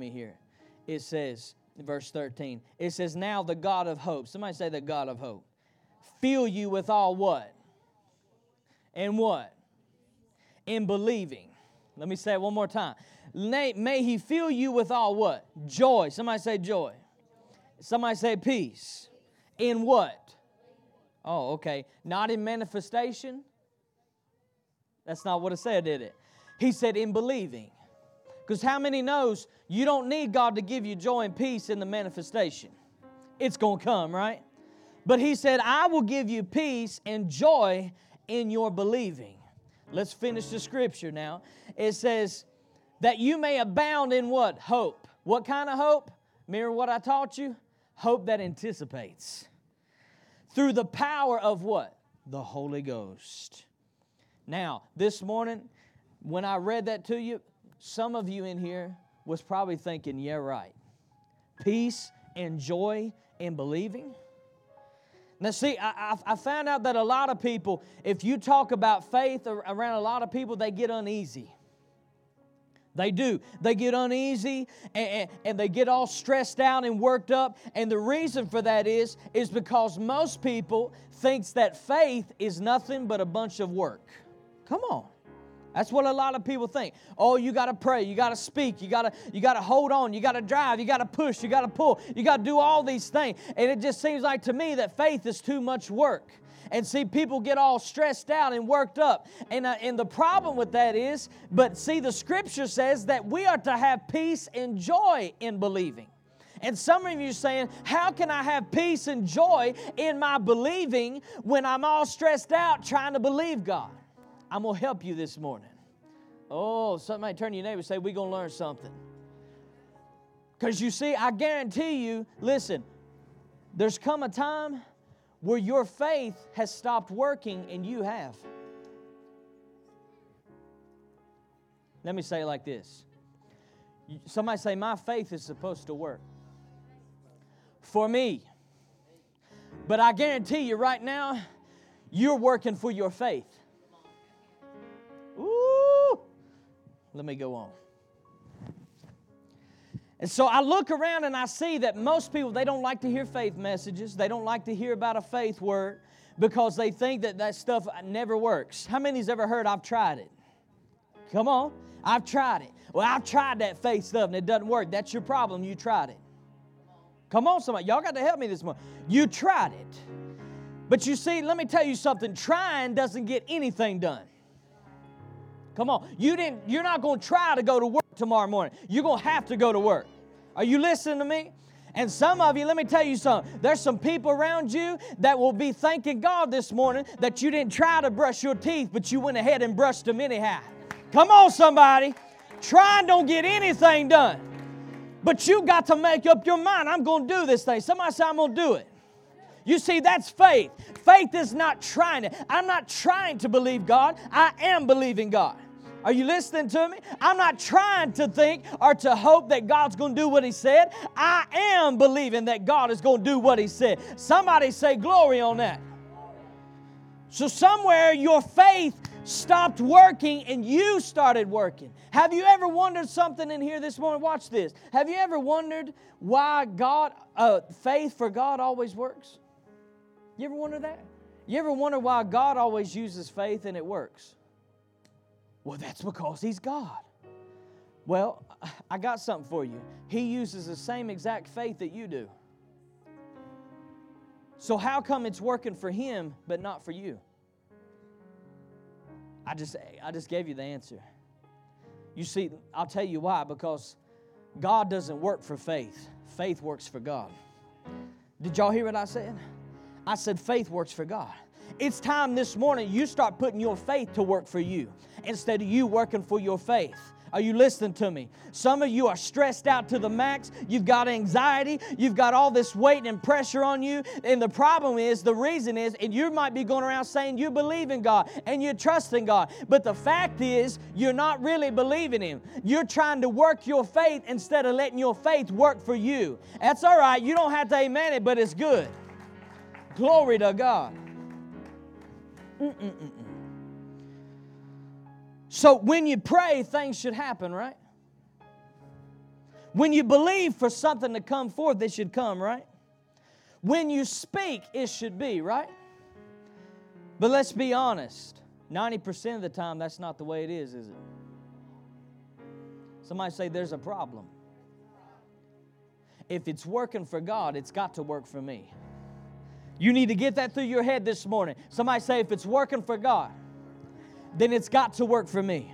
me here. It says, verse 13, it says, Now the God of hope, somebody say the God of hope, fill you with all what? And what? In believing. Let me say it one more time. May he fill you with all what? Joy. Somebody say joy. Somebody say peace. In what? Oh, okay. Not in manifestation. That's not what it said, did it? He said in believing. Because how many knows you don't need God to give you joy and peace in the manifestation? It's going to come, right? But he said, I will give you peace and joy in your believing. Let's finish the scripture now. It says, that you may abound in what? Hope. What kind of hope? Mirror what I taught you? Hope that anticipates. Through the power of what? The Holy Ghost. Now, this morning, when I read that to you, some of you in here was probably thinking, yeah, right. Peace and joy and believing. Now, see, I, I, found out that a lot of people, if you talk about faith around a lot of people, they get uneasy. They do. They get uneasy and, and, they get all stressed out and worked up. And the reason for that is, is because most people thinks that faith is nothing but a bunch of work. Come on. That's what a lot of people think. Oh, you got to pray, you got to speak, you got to you got to hold on, you got to drive, you got to push, you got to pull, you got to do all these things. And it just seems like to me that faith is too much work. And see, people get all stressed out and worked up. And, uh, and the problem with that is, but see, the scripture says that we are to have peace and joy in believing. And some of you saying, How can I have peace and joy in my believing when I'm all stressed out trying to believe God? I'm going to help you this morning. Oh, somebody turn to your neighbor and say, We're going to learn something. Because you see, I guarantee you, listen, there's come a time where your faith has stopped working and you have. Let me say it like this. Somebody say, My faith is supposed to work for me. But I guarantee you right now, you're working for your faith. Let me go on. And so I look around and I see that most people, they don't like to hear faith messages. They don't like to hear about a faith word because they think that that stuff never works. How many's ever heard I've tried it? Come on. I've tried it. Well, I've tried that faith stuff and it doesn't work. That's your problem. You tried it. Come on, somebody. Y'all got to help me this morning. You tried it. But you see, let me tell you something. Trying doesn't get anything done. Come on. You didn't, you're not going to try to go to work tomorrow morning. You're going to have to go to work. Are you listening to me? And some of you, let me tell you something. There's some people around you that will be thanking God this morning that you didn't try to brush your teeth, but you went ahead and brushed them anyhow. Come on, somebody. Try and don't get anything done. But you got to make up your mind. I'm going to do this thing. Somebody say, I'm going to do it. You see, that's faith. Faith is not trying to. I'm not trying to believe God. I am believing God. Are you listening to me? I'm not trying to think or to hope that God's going to do what He said. I am believing that God is going to do what He said. Somebody say glory on that. So, somewhere your faith stopped working and you started working. Have you ever wondered something in here this morning? Watch this. Have you ever wondered why God, uh, faith for God always works? You ever wonder that? You ever wonder why God always uses faith and it works? Well, that's because He's God. Well, I got something for you. He uses the same exact faith that you do. So, how come it's working for Him but not for you? I just, I just gave you the answer. You see, I'll tell you why because God doesn't work for faith, faith works for God. Did y'all hear what I said? I said, faith works for God. It's time this morning you start putting your faith to work for you instead of you working for your faith. Are you listening to me? Some of you are stressed out to the max. You've got anxiety. You've got all this weight and pressure on you. And the problem is, the reason is, and you might be going around saying you believe in God and you trust in God. But the fact is, you're not really believing Him. You're trying to work your faith instead of letting your faith work for you. That's all right. You don't have to amen it, but it's good. Glory to God. Mm-mm-mm. So when you pray, things should happen, right? When you believe for something to come forth, it should come, right? When you speak, it should be, right? But let's be honest 90% of the time, that's not the way it is, is it? Somebody say, There's a problem. If it's working for God, it's got to work for me. You need to get that through your head this morning. Somebody say, If it's working for God, then it's got to work for me.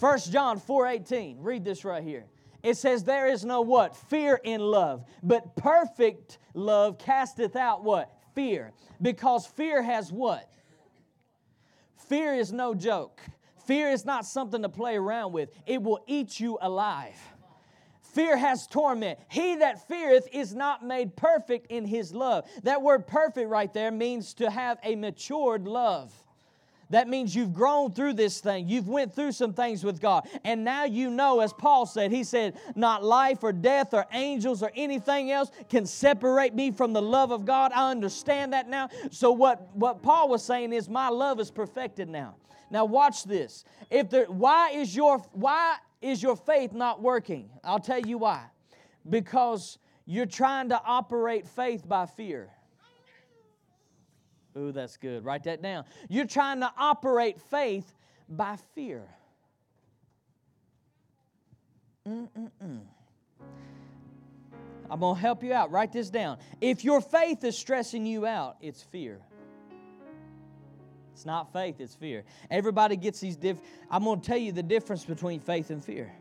1 John 4 18, read this right here. It says, There is no what? Fear in love, but perfect love casteth out what? Fear. Because fear has what? Fear is no joke. Fear is not something to play around with, it will eat you alive. Fear has torment. He that feareth is not made perfect in his love. That word perfect right there means to have a matured love. That means you've grown through this thing. You've went through some things with God. And now you know, as Paul said, he said, not life or death or angels or anything else can separate me from the love of God. I understand that now. So what, what Paul was saying is my love is perfected now. Now watch this. If there, why is your why is your faith not working? I'll tell you why. Because you're trying to operate faith by fear. Ooh, that's good. Write that down. You're trying to operate faith by fear. Mm-mm-mm. I'm going to help you out. Write this down. If your faith is stressing you out, it's fear. It's not faith, it's fear. Everybody gets these diff I'm going to tell you the difference between faith and fear.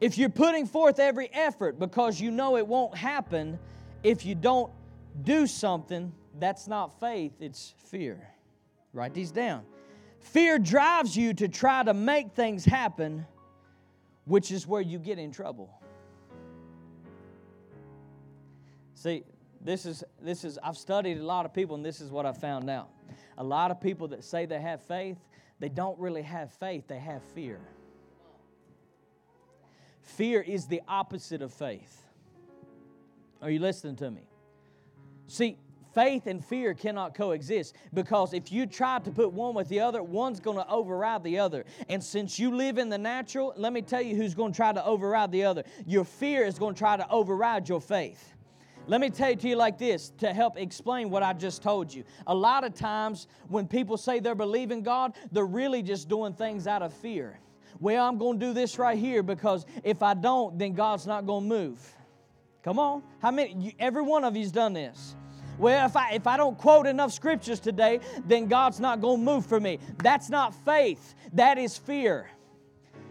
If you're putting forth every effort because you know it won't happen if you don't do something, that's not faith, it's fear. Write these down. Fear drives you to try to make things happen, which is where you get in trouble. See, this is this is I've studied a lot of people and this is what I found out. A lot of people that say they have faith, they don't really have faith, they have fear. Fear is the opposite of faith. Are you listening to me? See, faith and fear cannot coexist because if you try to put one with the other, one's going to override the other. And since you live in the natural, let me tell you who's going to try to override the other. Your fear is going to try to override your faith. Let me tell it to you like this to help explain what I just told you. A lot of times when people say they're believing God, they're really just doing things out of fear. Well, I'm going to do this right here because if I don't, then God's not going to move. Come on. How many? Every one of you's done this. Well, if I, if I don't quote enough scriptures today, then God's not going to move for me. That's not faith, that is fear.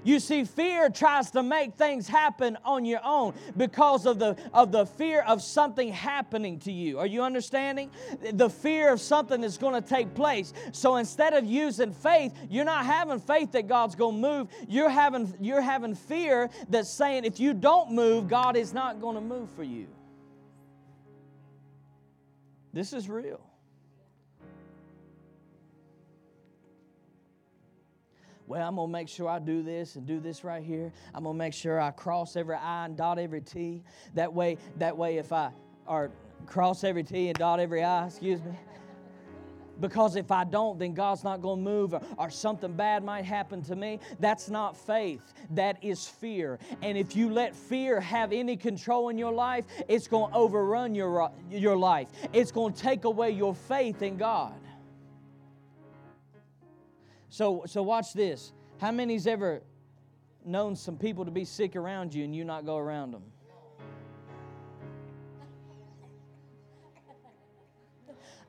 You see, fear tries to make things happen on your own because of the, of the fear of something happening to you. Are you understanding? The fear of something that's going to take place. So instead of using faith, you're not having faith that God's going to move. You're having, you're having fear that's saying if you don't move, God is not going to move for you. This is real. Well, I'm going to make sure I do this and do this right here. I'm going to make sure I cross every I and dot every T. That way, that way if I or cross every T and dot every I, excuse me. Because if I don't, then God's not going to move or, or, something bad might happen to me. That's not faith. That is fear. And if you let fear have any control in your life, it's going to overrun your, your life. It's going to take away your faith in God. So, so watch this. How many's ever known some people to be sick around you and you not go around them?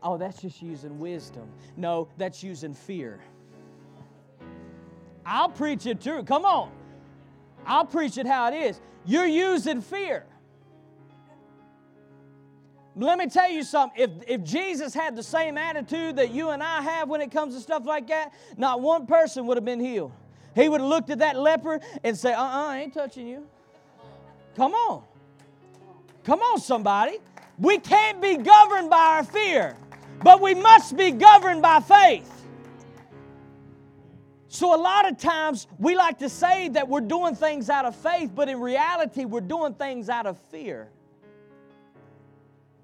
Oh, that's just using wisdom. No, that's using fear. I'll preach it too. Come on. I'll preach it how it is. You're using fear. Let me tell you something. If, if Jesus had the same attitude that you and I have when it comes to stuff like that, not one person would have been healed. He would have looked at that leper and say, uh uh I ain't touching you. Come on. Come on, somebody. We can't be governed by our fear but we must be governed by faith. So, a lot of times we like to say that we're doing things out of faith, but in reality, we're doing things out of fear.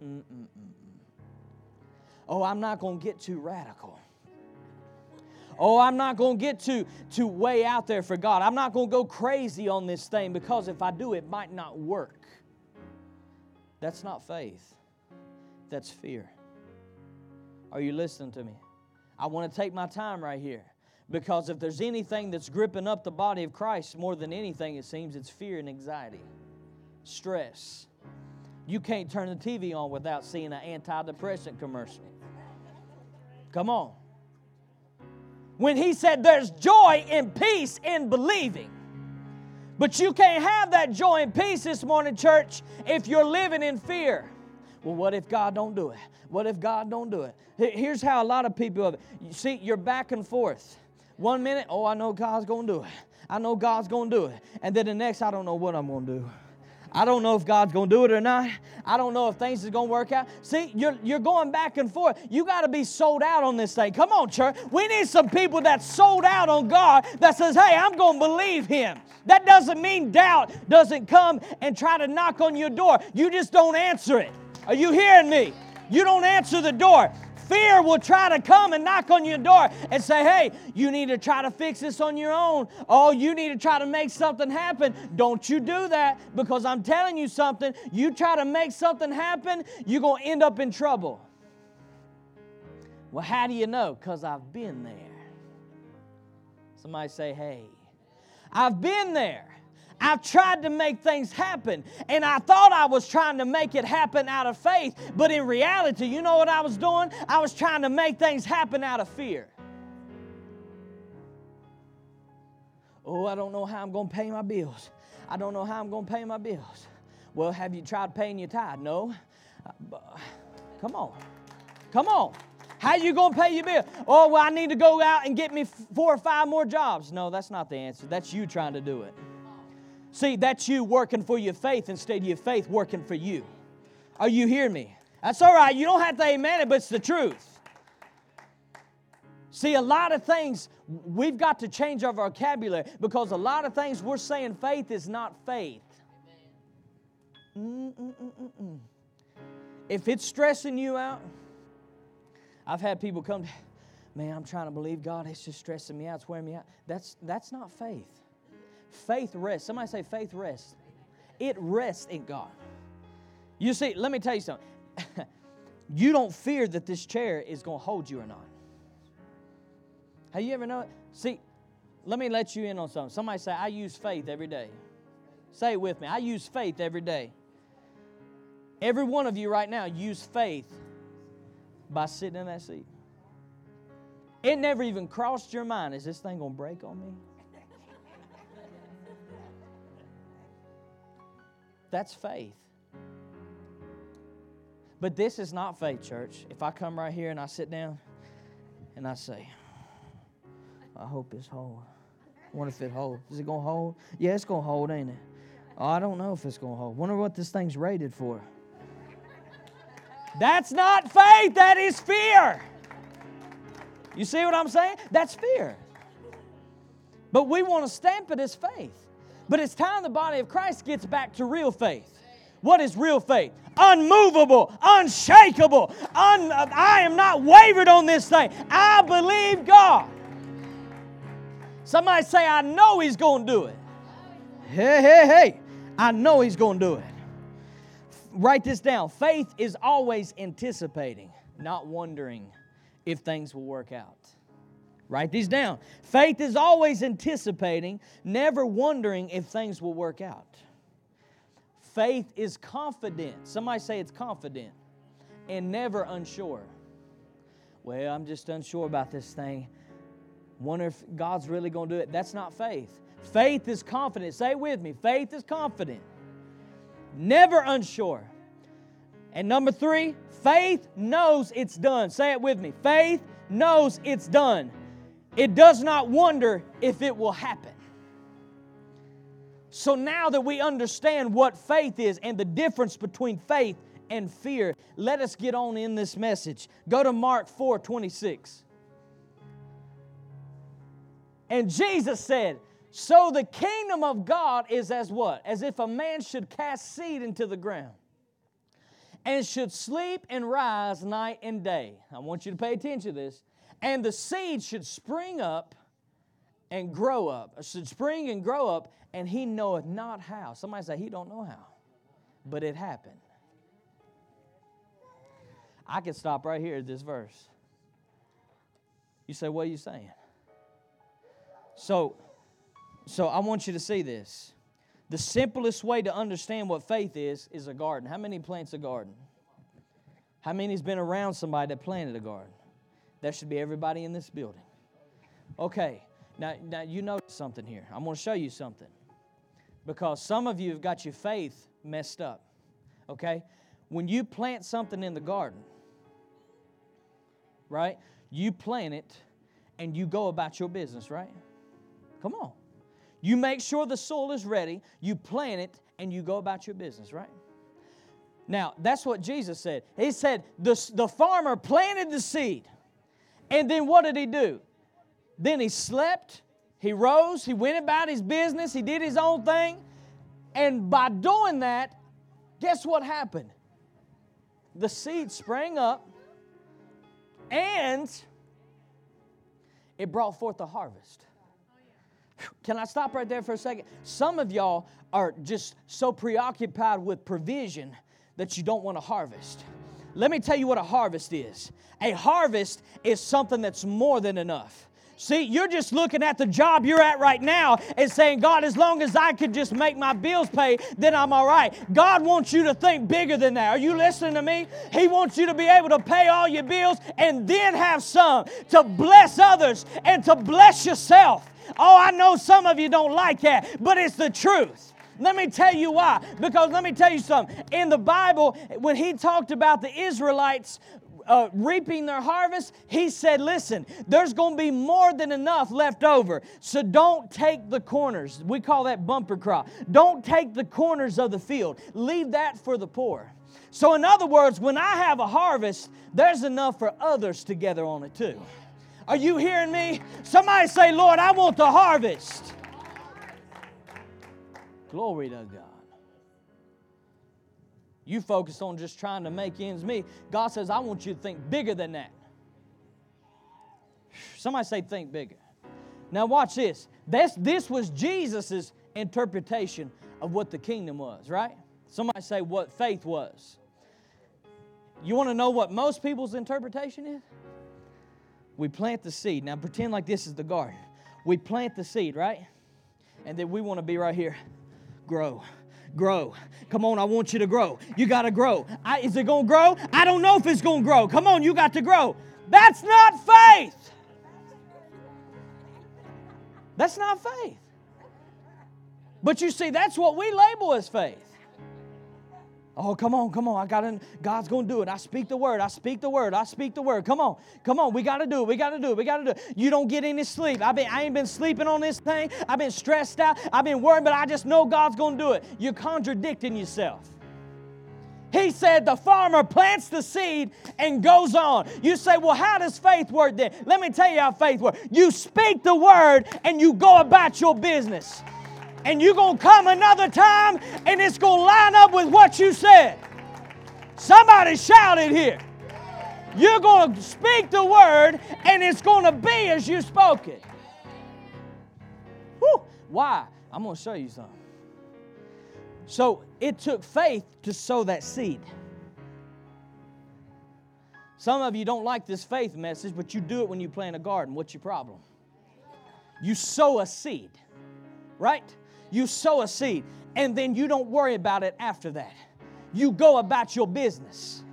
Mm-mm-mm. Oh, I'm not going to get too radical. Oh, I'm not going to get too, too way out there for God. I'm not going to go crazy on this thing because if I do, it might not work. That's not faith, that's fear. Are you listening to me? I want to take my time right here because if there's anything that's gripping up the body of Christ more than anything, it seems it's fear and anxiety, stress. You can't turn the TV on without seeing an antidepressant commercial. Come on. When he said there's joy and peace in believing. But you can't have that joy and peace this morning, church, if you're living in fear. Well, what if God don't do it? What if God don't do it? Here's how a lot of people have you see you're back and forth. One minute, oh, I know God's to do it. I know God's to do it. And then the next, I don't know what I'm to do. I don't know if God's going to do it or not. I don't know if things is going to work out. See, you're, you're going back and forth. You got to be sold out on this thing. Come on, church. We need some people that sold out on God that says, hey, I'm going to believe Him. That doesn't mean doubt doesn't come and try to knock on your door. You just don't answer it. Are you hearing me? You don't answer the door fear will try to come and knock on your door and say, hey, you need to try to fix this on your own. Oh, you need to try to make something happen. Don't you do that because I'm telling you something. You try to make something happen, you're going to end up in trouble. Well, how do you know? Because I've been there. Somebody say, hey, I've been there. I've tried to make things happen, and I thought I was trying to make it happen out of faith, but in reality, you know what I was doing? I was trying to make things happen out of fear. Oh, I don't know how I'm going to pay my bills. I don't know how I'm going to pay my bills. Well, have you tried paying your tithe? No. Uh, come on. Come on. How you going to pay your bill? Oh, well, I need to go out and get me four or five more jobs. No, that's not the answer. That's you trying to do it. See, that's you working for your faith instead of your faith working for you. Are you hearing me? That's all right. You don't have to amen it, but it's the truth. See, a lot of things, we've got to change our vocabulary because a lot of things we're saying faith is not faith. Mm-mm-mm-mm. If it's stressing you out, I've had people come, man, I'm trying to believe God, it's just stressing me out, it's wearing me out. That's, that's not faith. Faith rests. Somebody say, faith rests. It rests in God. You see, let me tell you something. you don't fear that this chair is going to hold you or not. Have you ever known? it? See, let me let you in on something. Somebody say, I use faith every day. Say it with me. I use faith every day. Every one of you right now use faith by sitting in that seat. It never even crossed your mind, is this thing going to break on me? That's faith. But this is not faith, church. If I come right here and I sit down and I say, I hope it's whole. I wonder if it holds. Is it going to hold? Yeah, it's going to hold, ain't it? Oh, I don't know if it's going to hold. Wonder what this thing's rated for. That's not faith, that is fear. You see what I'm saying? That's fear. But we want to stamp it as faith. But it's time the body of Christ gets back to real faith. What is real faith? Unmovable, unshakable. Un, I am not wavered on this thing. I believe God. Somebody say, I know He's going to do it. Hey, hey, hey. I know He's going to do it. Write this down. Faith is always anticipating, not wondering if things will work out. Write these down. Faith is always anticipating, never wondering if things will work out. Faith is confident. Somebody say it's confident and never unsure. Well, I'm just unsure about this thing. Wonder if God's really going to do it. That's not faith. Faith is confident. Say with me. Faith is confident, never unsure. And number three, faith knows it's done. Say it with me. Faith knows it's done. It does not wonder if it will happen. So now that we understand what faith is and the difference between faith and fear, let us get on in this message. Go to Mark 4 26. And Jesus said, So the kingdom of God is as what? As if a man should cast seed into the ground and should sleep and rise night and day. I want you to pay attention to this And the seed should spring up and grow up. Uh, should spring and grow up, and he knoweth not how. Somebody say he don't know how, but it happened. I could stop right here at this verse. You say, what are you saying? So, so I want you to see this. The simplest way to understand what faith is is a garden. How many plants a garden? How many's been around somebody that planted a garden? That should be everybody in this building. Okay, now, now you notice something here. I'm going to show you something. Because some of you have got your faith messed up. Okay? When you plant something in the garden, right? You plant it and you go about your business, right? Come on. You make sure the soil is ready, you plant it, and you go about your business, right? Now, that's what Jesus said. He said the, the farmer planted the seed. And then what did he do? Then he slept, he rose, he went about his business, he did his own thing. And by doing that, guess what happened? The seed sprang up and it brought forth a harvest. Can I stop right there for a second? Some of y'all are just so preoccupied with provision that you don't want to harvest. Let me tell you what a harvest is. A harvest is something that's more than enough. See, you're just looking at the job you're at right now and saying, God, as long as I could just make my bills pay, then I'm all right. God wants you to think bigger than that. Are you listening to me? He wants you to be able to pay all your bills and then have some to bless others and to bless yourself. Oh, I know some of you don't like that, but it's the truth. Let me tell you why. Because let me tell you something. In the Bible, when he talked about the Israelites uh, reaping their harvest, he said, Listen, there's going to be more than enough left over. So don't take the corners. We call that bumper crop. Don't take the corners of the field, leave that for the poor. So, in other words, when I have a harvest, there's enough for others to gather on it too. Are you hearing me? Somebody say, Lord, I want the harvest. Glory to God. You focus on just trying to make ends meet. God says, I want you to think bigger than that. Somebody say, think bigger. Now, watch this. This, this was Jesus' interpretation of what the kingdom was, right? Somebody say what faith was. You want to know what most people's interpretation is? We plant the seed. Now, pretend like this is the garden. We plant the seed, right? And then we want to be right here. Grow grow. Come on, I want you to grow. You got to grow. I, is it going to grow? I don't know if it's going to grow. Come on, you got to grow. That's not faith. That's not faith. But you see, that's what we label as faith. Oh, come on, come on. I got to, God's going to do it. I speak the word. I speak the word. I speak the word. Come on, come on. We got to do it. We got to do it. We got to do it. You don't get any sleep. I've been, I ain't been sleeping on this thing. I've been stressed out. I've been worried, but I just know God's going to do it. You're contradicting yourself. He said the farmer plants the seed and goes on. You say, well, how does faith work then? Let me tell you how faith works. You speak the word and you go about your business and you're going to come another time and it's going to line up with what you said. Somebody shouted here. You're going to speak the word and it's going to be as you spoke it. Whew. Why? I'm going to show you something. So it took faith to sow that seed. Some of you don't like this faith message, but you do it when you plant a garden. What's your problem? You sow a seed, right? You sow a seed, and then you don't worry about it after that. You go about your business.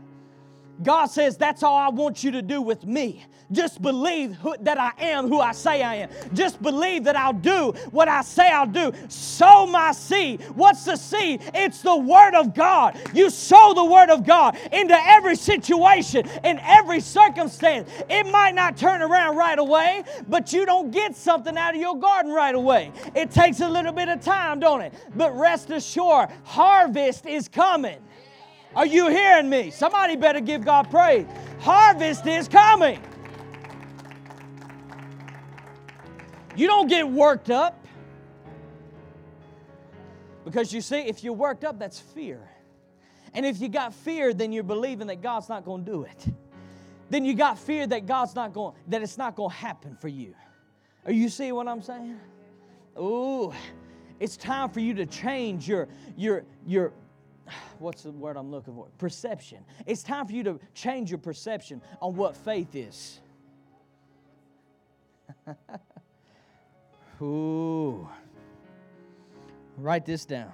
God says, That's all I want you to do with me. Just believe who, that I am who I say I am. Just believe that I'll do what I say I'll do. Sow my seed. What's the seed? It's the Word of God. You sow the Word of God into every situation, in every circumstance. It might not turn around right away, but you don't get something out of your garden right away. It takes a little bit of time, don't it? But rest assured, harvest is coming. Are you hearing me? Somebody better give God praise. Harvest is coming. You don't get worked up. Because you see, if you're worked up, that's fear. And if you got fear, then you're believing that God's not going to do it. then you got fear that God's not going, that it's not going to happen for you. Are you see what I'm saying? Ooh, it's time for you to change your your your what's the word I'm looking for? Perception. It's time for you to change your perception on what faith is. Ooh. Write this down.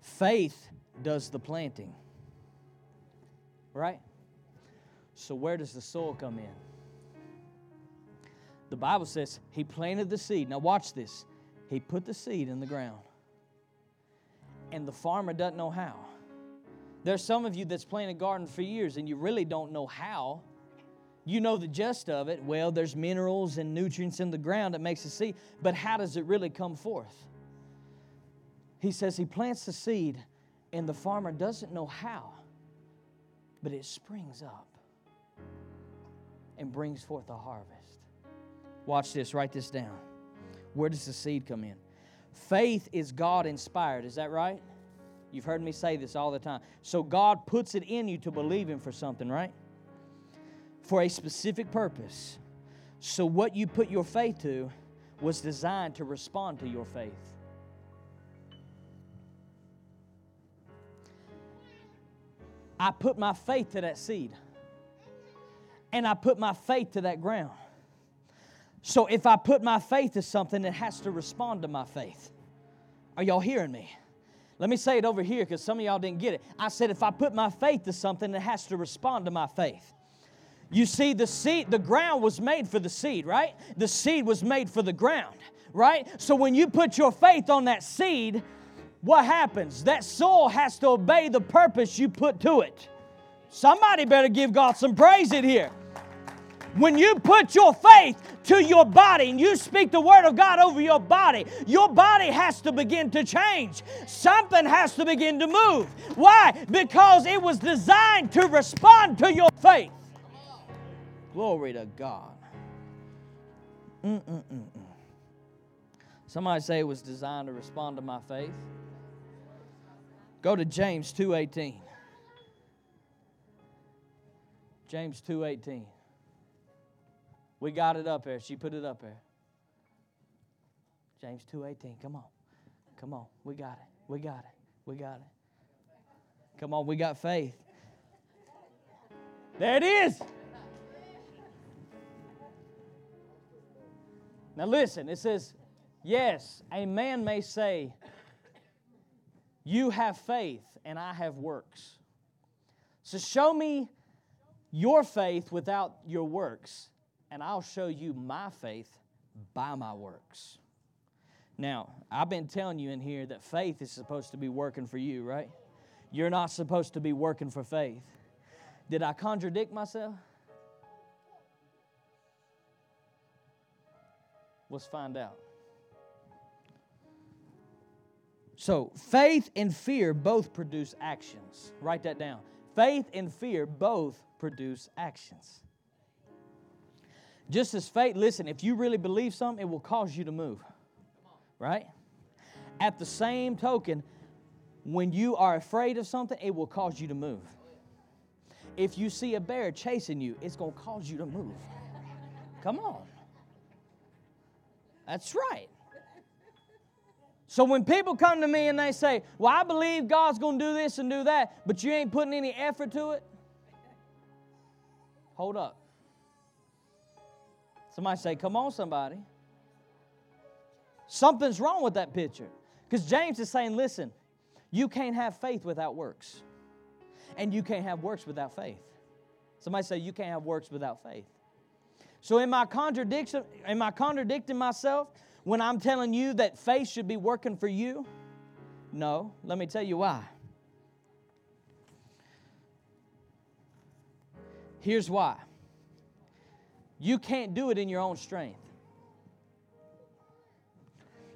Faith does the planting. Right? So, where does the soil come in? The Bible says he planted the seed. Now, watch this. He put the seed in the ground, and the farmer doesn't know how. There's some of you that's planted a garden for years, and you really don't know how. You know the gist of it. Well, there's minerals and nutrients in the ground that makes the seed, but how does it really come forth? He says he plants the seed, and the farmer doesn't know how, but it springs up and brings forth a harvest. Watch this, write this down. Where does the seed come in? Faith is God inspired, is that right? You've heard me say this all the time. So God puts it in you to believe Him for something, right? For a specific purpose. So what you put your faith to was designed to respond to your faith. I put my faith to that seed. And I put my faith to that ground. So if I put my faith to something, it has to respond to my faith. Are y'all hearing me? Let me say it over here because some of y'all didn't get it. I said if I put my faith to something, it has to respond to my faith. You see, the seed, the ground was made for the seed, right? The seed was made for the ground, right? So when you put your faith on that seed, what happens? That soul has to obey the purpose you put to it. Somebody better give God some praise in here. When you put your faith to your body and you speak the word of God over your body, your body has to begin to change. Something has to begin to move. Why? Because it was designed to respond to your faith. Glory to God. Mm-mm-mm-mm. Somebody say it was designed to respond to my faith. Go to James 2:18. James 2:18. We got it up there. She put it up there. James 2:18. Come on. Come on. We got it. We got it. We got it. Come on, we got faith. There it is. Now listen, it says, Yes, a man may say, You have faith, and I have works. So show me your faith without your works, and I'll show you my faith by my works. Now, I've been telling you in here that faith is supposed to be working for you, right? You're not supposed to be working for faith. Did I contradict myself? Let's find out. So, faith and fear both produce actions. Write that down. Faith and fear both produce actions. Just as faith, listen, if you really believe something, it will cause you to move. Right? At the same token, when you are afraid of something, it will cause you to move. If you see a bear chasing you, it's going to cause you to move. Come on. That's right. So when people come to me and they say, Well, I believe God's going to do this and do that, but you ain't putting any effort to it, hold up. Somebody say, Come on, somebody. Something's wrong with that picture. Because James is saying, Listen, you can't have faith without works, and you can't have works without faith. Somebody say, You can't have works without faith. So am I contradiction am I contradicting myself when I'm telling you that faith should be working for you? No, let me tell you why. Here's why. You can't do it in your own strength.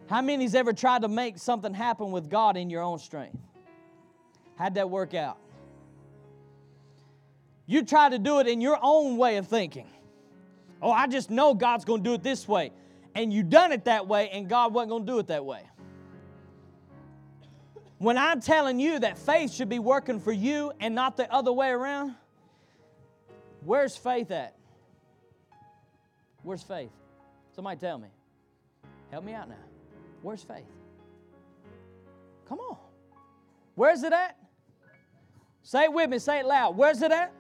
How many's ever tried to make something happen with God in your own strength? How'd that work out? You try to do it in your own way of thinking. Oh, I just know God's going to do it this way. And you done it that way, and God wasn't going to do it that way. When I'm telling you that faith should be working for you and not the other way around, where's faith at? Where's faith? Somebody tell me. Help me out now. Where's faith? Come on. Where's it at? Say it with me, say it loud. Where's it at?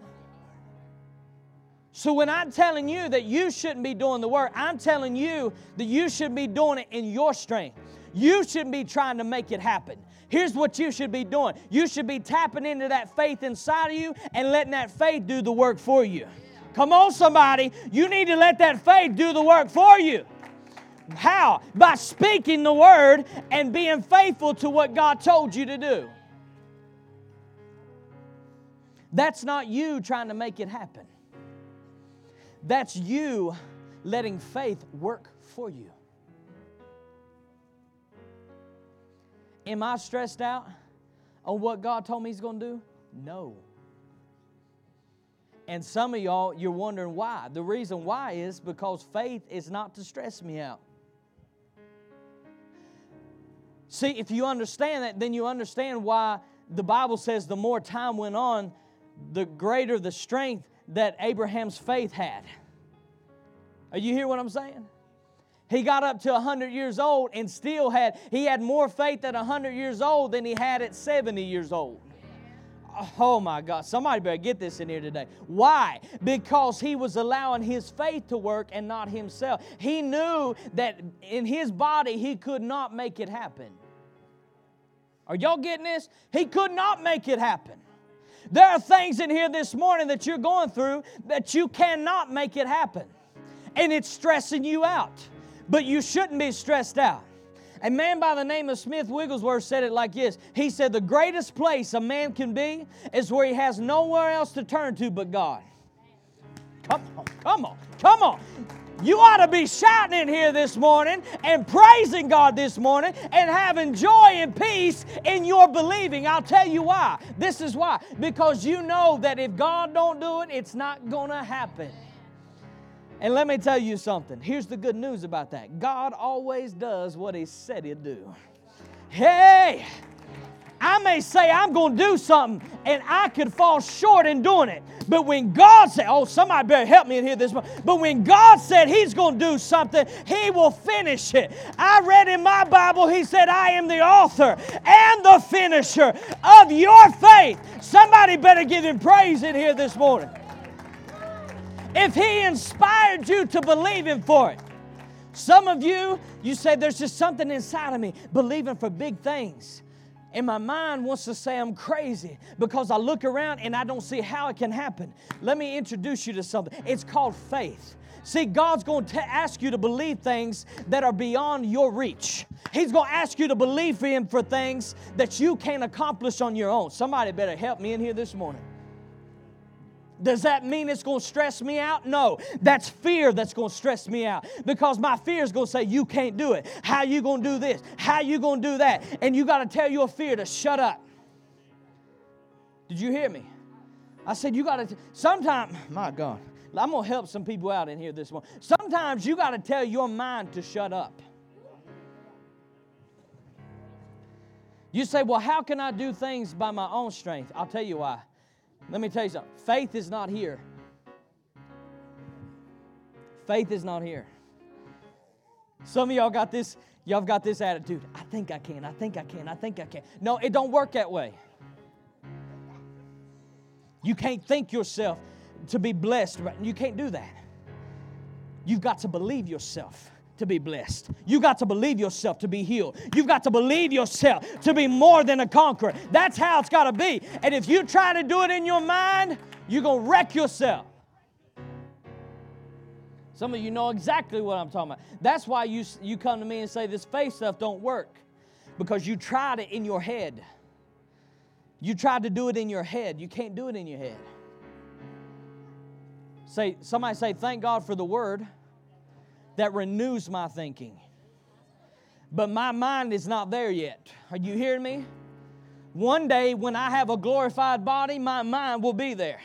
So when I'm telling you that you shouldn't be doing the work, I'm telling you that you should be doing it in your strength. You shouldn't be trying to make it happen. Here's what you should be doing you should be tapping into that faith inside of you and letting that faith do the work for you. Come on, somebody. You need to let that faith do the work for you. How? By speaking the word and being faithful to what God told you to do. That's not you trying to make it happen. That's you letting faith work for you. Am I stressed out on what God told me He's going to do? No. And some of y'all, you're wondering why. The reason why is because faith is not to stress me out. See, if you understand that, then you understand why the Bible says the more time went on, the greater the strength that Abraham's faith had. Are you hear what I'm saying? He got up to 100 years old and still had, he had more faith at 100 years old than he had at 70 years old. Oh my God, somebody better get this in here today. Why? Because he was allowing his faith to work and not himself. He knew that in his body he could not make it happen. Are y'all getting this? He could not make it happen. There are things in here this morning that you're going through that you cannot make it happen. And it's stressing you out. But you shouldn't be stressed out. A man by the name of Smith Wigglesworth said it like this He said, The greatest place a man can be is where he has nowhere else to turn to but God. Come on, come on, come on. You ought to be shouting in here this morning and praising God this morning and having joy and peace in your believing. I'll tell you why. This is why. Because you know that if God don't do it, it's not going to happen. And let me tell you something. Here's the good news about that. God always does what he said he'd do. Hey, I may say I'm going to do something and I could fall short in doing it. But when God said, oh, somebody better help me in here this morning. But when God said He's going to do something, He will finish it. I read in my Bible, He said, I am the author and the finisher of your faith. Somebody better give Him praise in here this morning. If He inspired you to believe Him for it, some of you, you say, There's just something inside of me believing for big things and my mind wants to say I'm crazy because I look around and I don't see how it can happen. Let me introduce you to something. It's called faith. See, God's going to ask you to believe things that are beyond your reach. He's going to ask you to believe Him for things that you can't accomplish on your own. Somebody better help me in here this morning. Does that mean it's going to stress me out? No. That's fear that's going to stress me out because my fear is going to say, You can't do it. How you going to do this? How you going to do that? And you got to tell your fear to shut up. Did you hear me? I said, You got to, sometimes, my God, I'm going to help some people out in here this morning. Sometimes you got to tell your mind to shut up. You say, Well, how can I do things by my own strength? I'll tell you why let me tell you something faith is not here. Faith is not here. Some of y'all got this, y'all got this attitude. I think I can, I think I can, I think I can. No, it don't work that way. You can't think yourself to be blessed. You can't do that. You've got to believe yourself to be blessed. You got to believe yourself to be healed. You've got to believe yourself to be more than a conqueror. That's how it's got to be. And if you try to do it in your mind, you're going to wreck yourself. Some of you know exactly what I'm talking about. That's why you, you come to me and say this faith stuff don't work because you tried it in your head. You tried to do it in your head. You can't do it in your head. Say, somebody say, thank God for the word that renews my thinking. But my mind is not there yet. Are you hearing me? One day when I have a glorified body, my mind will be there.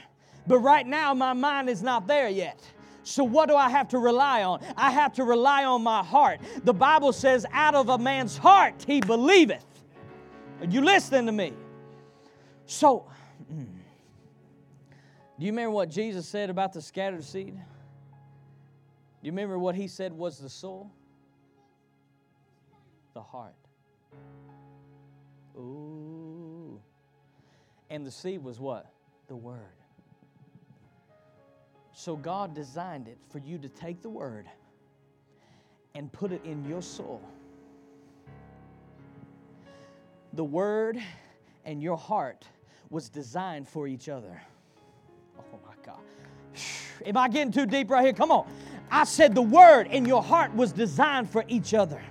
But right now, my mind is not there yet. So, what do I have to rely on? I have to rely on my heart. The Bible says, out of a man's heart he believeth. Are you listening to me? So, mm, do you remember what Jesus said about the scattered seed? Do you remember what he said was the soul? The heart. Ooh. And the seed was what? The Word. So God designed it for you to take the Word and put it in your soul. The Word and your heart was designed for each other. Oh my God. Am I getting too deep right here? Come on. I said the Word and your heart was designed for each other.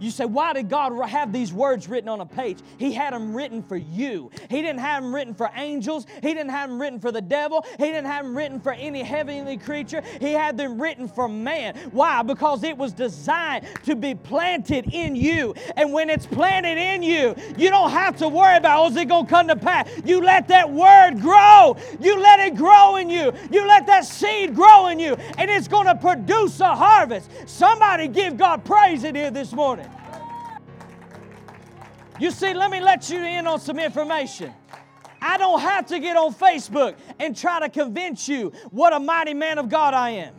You say, why did God have these words written on a page? He had them written for you. He didn't have them written for angels. He didn't have them written for the devil. He didn't have them written for any heavenly creature. He had them written for man. Why? Because it was designed to be planted in you. And when it's planted in you, you don't have to worry about, oh, is it going to come to pass? You let that word grow. You let it grow in you. You let that seed grow in you, and it's going to produce a harvest. Somebody give God praise in here this morning. You see, let me let you in on some information. I don't have to get on Facebook and try to convince you what a mighty man of God I am.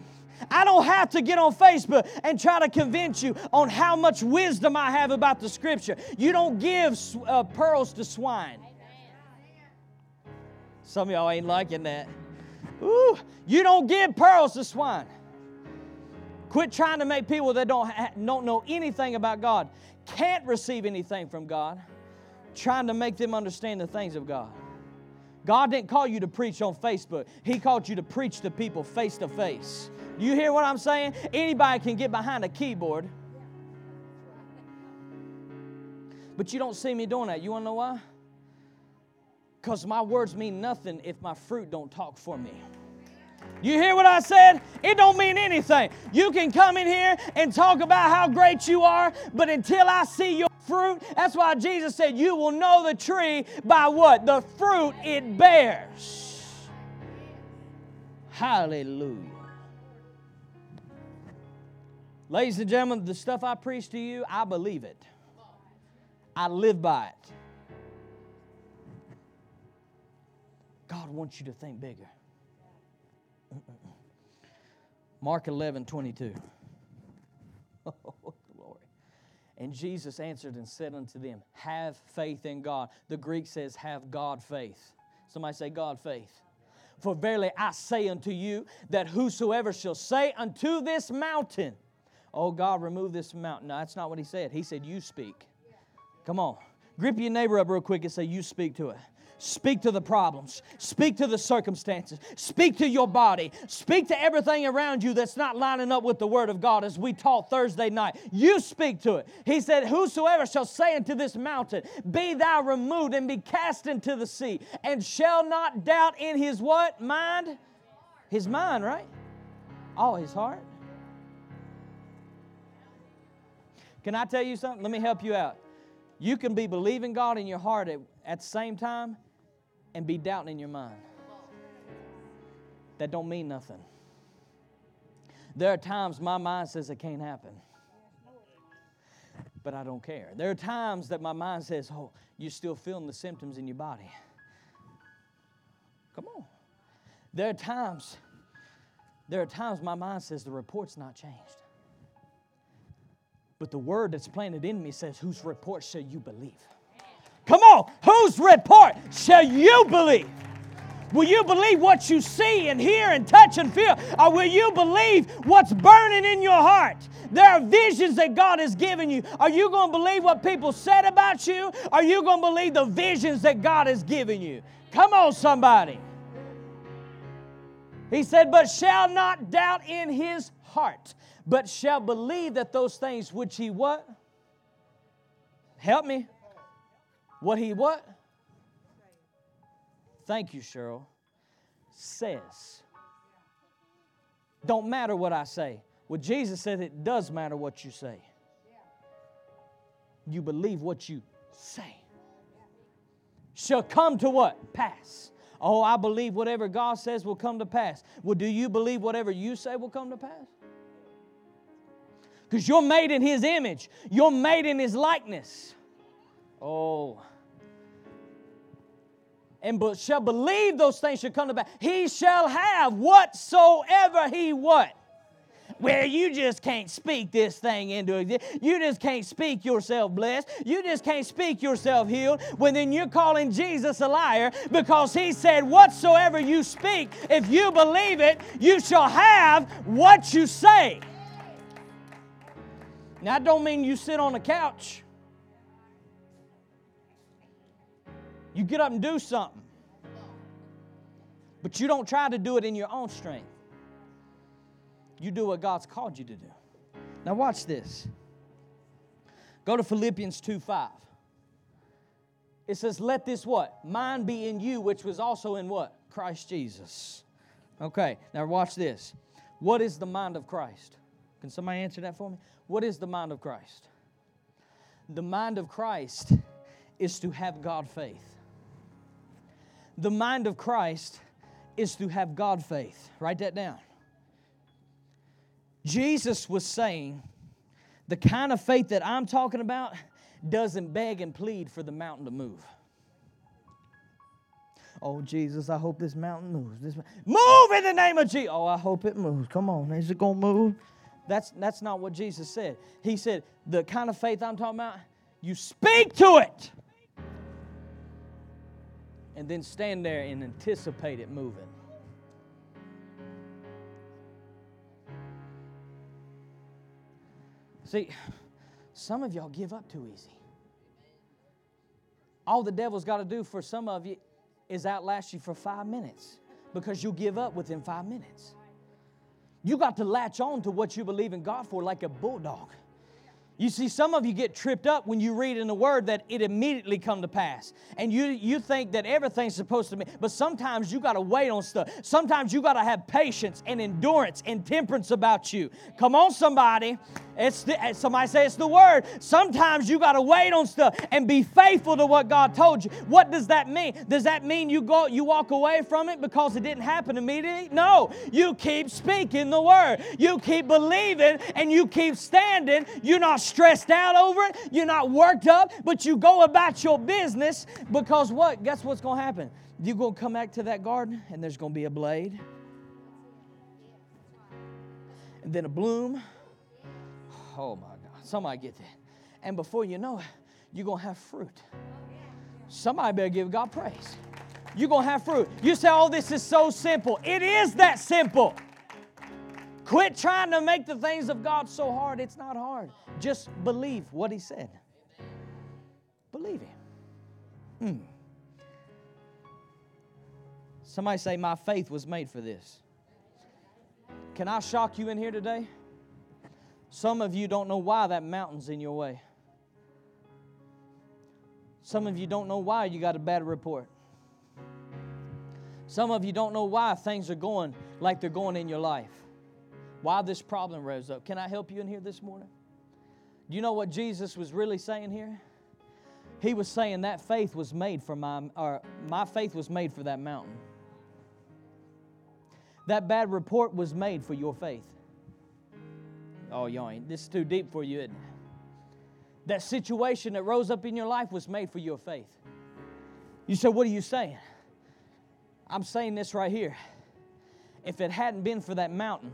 I don't have to get on Facebook and try to convince you on how much wisdom I have about the scripture. You don't give uh, pearls to swine. Some of y'all ain't liking that. Ooh, you don't give pearls to swine. Quit trying to make people that don't, ha- don't know anything about God can't receive anything from God, trying to make them understand the things of God. God didn't call you to preach on Facebook, He called you to preach to people face to face. You hear what I'm saying? Anybody can get behind a keyboard. But you don't see me doing that. You want to know why? Because my words mean nothing if my fruit don't talk for me. You hear what I said? It don't mean anything. You can come in here and talk about how great you are, but until I see your fruit, that's why Jesus said, You will know the tree by what? The fruit it bears. Hallelujah. Ladies and gentlemen, the stuff I preach to you, I believe it. I live by it. God wants you to think bigger. Mark 11, 22. Oh, glory. And Jesus answered and said unto them, Have faith in God. The Greek says, Have God faith. Somebody say, God faith. For verily I say unto you that whosoever shall say unto this mountain, Oh God, remove this mountain. No, that's not what he said. He said, You speak. Come on. Grip your neighbor up real quick and say, You speak to it. Speak to the problems. Speak to the circumstances. Speak to your body. Speak to everything around you that's not lining up with the Word of God as we taught Thursday night. You speak to it. He said, Whosoever shall say unto this mountain, Be thou removed and be cast into the sea, and shall not doubt in his what? Mind? His mind, right? Oh, his heart. Can I tell you something? Let me help you out. You can be believing God in your heart at, at the same time and be doubting in your mind. That don't mean nothing. There are times my mind says it can't happen. But I don't care. There are times that my mind says, oh, you're still feeling the symptoms in your body. Come on. There are times, there are times my mind says the report's not changed. But the word that's planted in me says, whose report shall you believe? Whose report shall you believe? Will you believe what you see and hear and touch and feel? Or will you believe what's burning in your heart? There are visions that God has given you. Are you going to believe what people said about you? Are you going to believe the visions that God has given you? Come on, somebody. He said, But shall not doubt in his heart, but shall believe that those things which he what? Help me. What he what? Thank you, Cheryl. Says. Don't matter what I say. Well, Jesus said it does matter what you say. You believe what you say. Shall come to what? Pass. Oh, I believe whatever God says will come to pass. Well, do you believe whatever you say will come to pass? Because you're made in His image, you're made in His likeness. Oh, and but shall believe those things shall come to pass, he shall have whatsoever he what? Well, you just can't speak this thing into existence. You just can't speak yourself blessed. You just can't speak yourself healed. Well, then you're calling Jesus a liar because he said, Whatsoever you speak, if you believe it, you shall have what you say. Now, I don't mean you sit on the couch. You get up and do something. But you don't try to do it in your own strength. You do what God's called you to do. Now, watch this. Go to Philippians 2 5. It says, Let this what? Mind be in you, which was also in what? Christ Jesus. Okay, now watch this. What is the mind of Christ? Can somebody answer that for me? What is the mind of Christ? The mind of Christ is to have God faith. The mind of Christ is to have God faith. Write that down. Jesus was saying, the kind of faith that I'm talking about doesn't beg and plead for the mountain to move. Oh, Jesus, I hope this mountain moves. This, move in the name of Jesus. Oh, I hope it moves. Come on, is it going to move? That's, that's not what Jesus said. He said, the kind of faith I'm talking about, you speak to it and then stand there and anticipate it moving. See, some of y'all give up too easy. All the devil's got to do for some of you is outlast you for five minutes because you'll give up within five minutes. You got to latch on to what you believe in God for like a bulldog. You see, some of you get tripped up when you read in the Word that it immediately come to pass. And you, you think that everything's supposed to be, but sometimes you got to wait on stuff. Sometimes you got to have patience and endurance and temperance about you. Come on, somebody. It's the, eh, somebody say it's the Word. Sometimes you got to wait on stuff and be faithful to what God told you. What does that mean? Does that mean you go you walk away from it because it didn't happen immediately? No. You keep speaking the Word. You keep believing and you keep standing. You're not stressed out over it. You're not worked up, but you go about your business because what? Guess what's going to happen? You're going to come back to that garden and there's going to be a blade. And then a bloom. Oh my God. Somebody get that. And before you know it, you're going to have fruit. Somebody better give God praise. You're going to have fruit. You say, oh, this is so simple. It is that simple. Quit trying to make the things of God so hard. It's not hard. Just believe what He said. Believe Him. Hmm. Somebody say, My faith was made for this. Can I shock you in here today? Some of you don't know why that mountain's in your way. Some of you don't know why you got a bad report. Some of you don't know why things are going like they're going in your life why this problem rose up. Can I help you in here this morning? Do you know what Jesus was really saying here? He was saying that faith was made for my, or my faith was made for that mountain. That bad report was made for your faith. Oh, y'all ain't, this is too deep for you, isn't it? That situation that rose up in your life was made for your faith. You said, What are you saying? I'm saying this right here. If it hadn't been for that mountain,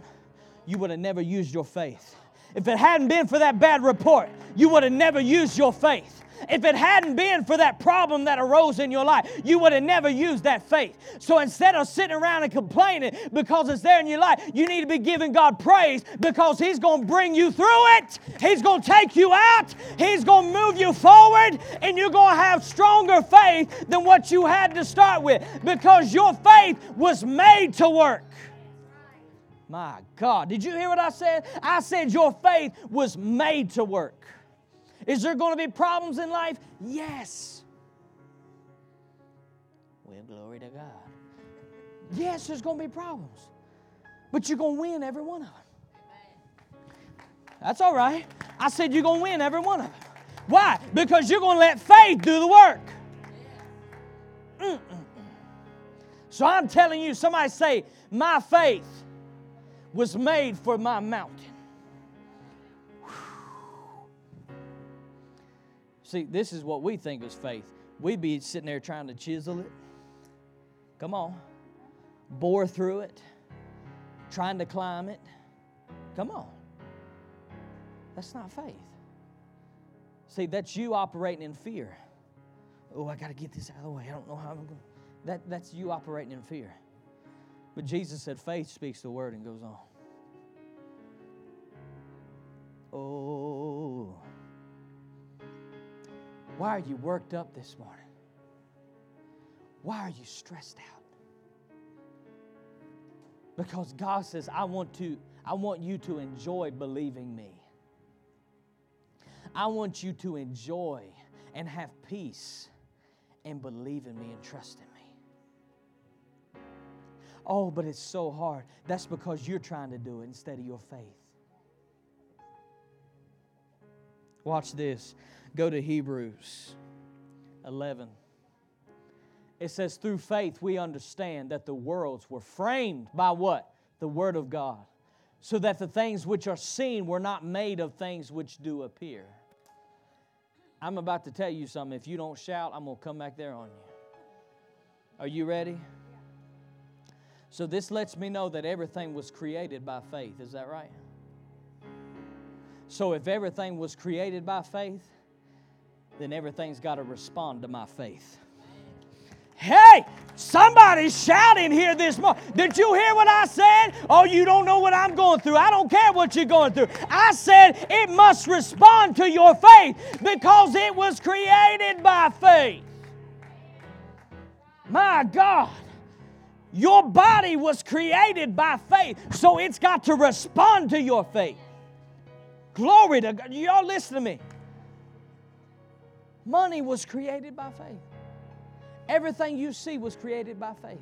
you would have never used your faith. If it hadn't been for that bad report, you would have never used your faith. If it hadn't been for that problem that arose in your life, you would have never used that faith. So instead of sitting around and complaining because it's there in your life, you need to be giving God praise because He's going to bring you through it. He's going to take you out. He's going to move you forward, and you're going to have stronger faith than what you had to start with because your faith was made to work. My God, did you hear what I said? I said your faith was made to work. Is there going to be problems in life? Yes. Well, glory to God. Yes, there's going to be problems. But you're going to win every one of them. That's all right. I said you're going to win every one of them. Why? Because you're going to let faith do the work. Mm-mm-mm. So I'm telling you, somebody say, My faith was made for my mountain. See, this is what we think is faith. We'd be sitting there trying to chisel it. Come on. Bore through it, trying to climb it. Come on. That's not faith. See, that's you operating in fear. Oh, I got to get this out of the way. I don't know how I'm going. That, that's you operating in fear. But Jesus said, faith speaks the word and goes on. Oh. Why are you worked up this morning? Why are you stressed out? Because God says, I want to, I want you to enjoy believing me. I want you to enjoy and have peace and believe in me and trust in me. Oh, but it's so hard. That's because you're trying to do it instead of your faith. Watch this. Go to Hebrews 11. It says, Through faith we understand that the worlds were framed by what? The Word of God. So that the things which are seen were not made of things which do appear. I'm about to tell you something. If you don't shout, I'm going to come back there on you. Are you ready? So, this lets me know that everything was created by faith. Is that right? So, if everything was created by faith, then everything's got to respond to my faith. Hey, somebody's shouting here this morning. Did you hear what I said? Oh, you don't know what I'm going through. I don't care what you're going through. I said it must respond to your faith because it was created by faith. My God. Your body was created by faith, so it's got to respond to your faith. Glory to God. Y'all listen to me. Money was created by faith. Everything you see was created by faith.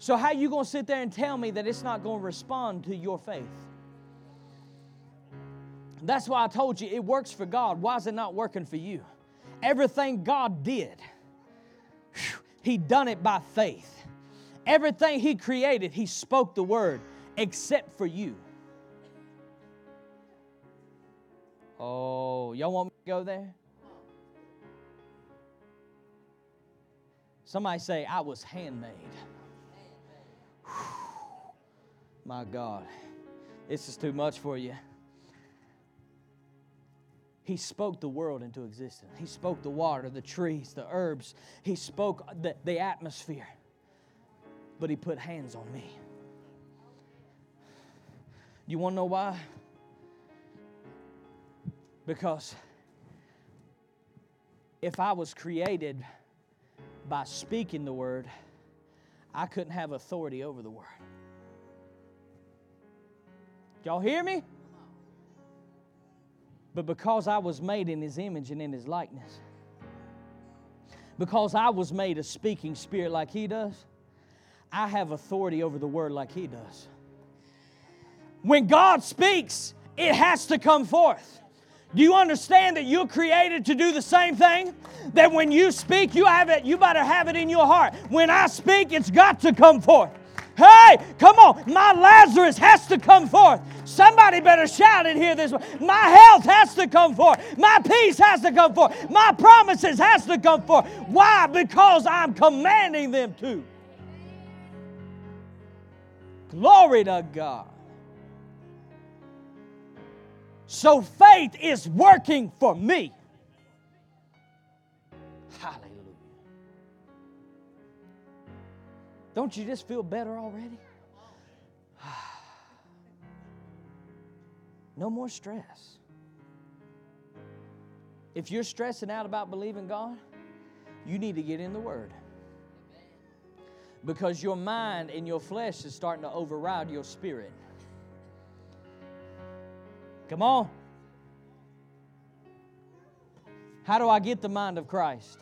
So how you going to sit there and tell me that it's not going to respond to your faith? That's why I told you it works for God. Why is it not working for you? Everything God did, He done it by faith. Everything He created, He spoke the word, except for you. Oh, y'all want me to go there? Somebody say, I was handmade. My God, this is too much for you. He spoke the world into existence. He spoke the water, the trees, the herbs. He spoke the, the atmosphere. But He put hands on me. You want to know why? Because if I was created by speaking the word, I couldn't have authority over the word. Y'all hear me? But because I was made in his image and in his likeness, because I was made a speaking spirit like he does, I have authority over the word like he does. When God speaks, it has to come forth. Do you understand that you're created to do the same thing? That when you speak, you have it, you better have it in your heart. When I speak, it's got to come forth. Hey, come on, my Lazarus has to come forth. Somebody better shout it here this way. My health has to come forth. My peace has to come forth. My promises has to come forth. Why? Because I'm commanding them to. Glory to God. So faith is working for me. Hallelujah. Don't you just feel better already? no more stress. If you're stressing out about believing God, you need to get in the Word. Because your mind and your flesh is starting to override your spirit. Come on. How do I get the mind of Christ?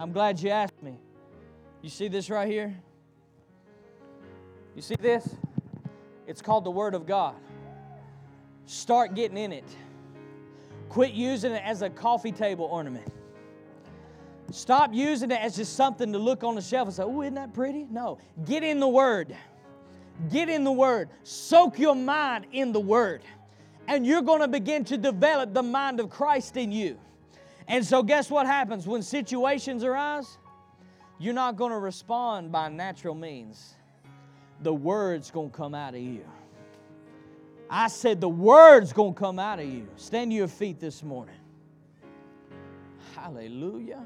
I'm glad you asked me. You see this right here? You see this? It's called the Word of God. Start getting in it. Quit using it as a coffee table ornament. Stop using it as just something to look on the shelf and say, oh, isn't that pretty? No. Get in the Word. Get in the Word. Soak your mind in the Word and you're going to begin to develop the mind of Christ in you. And so, guess what happens when situations arise? You're not going to respond by natural means. The word's going to come out of you. I said the word's going to come out of you. Stand to your feet this morning. Hallelujah.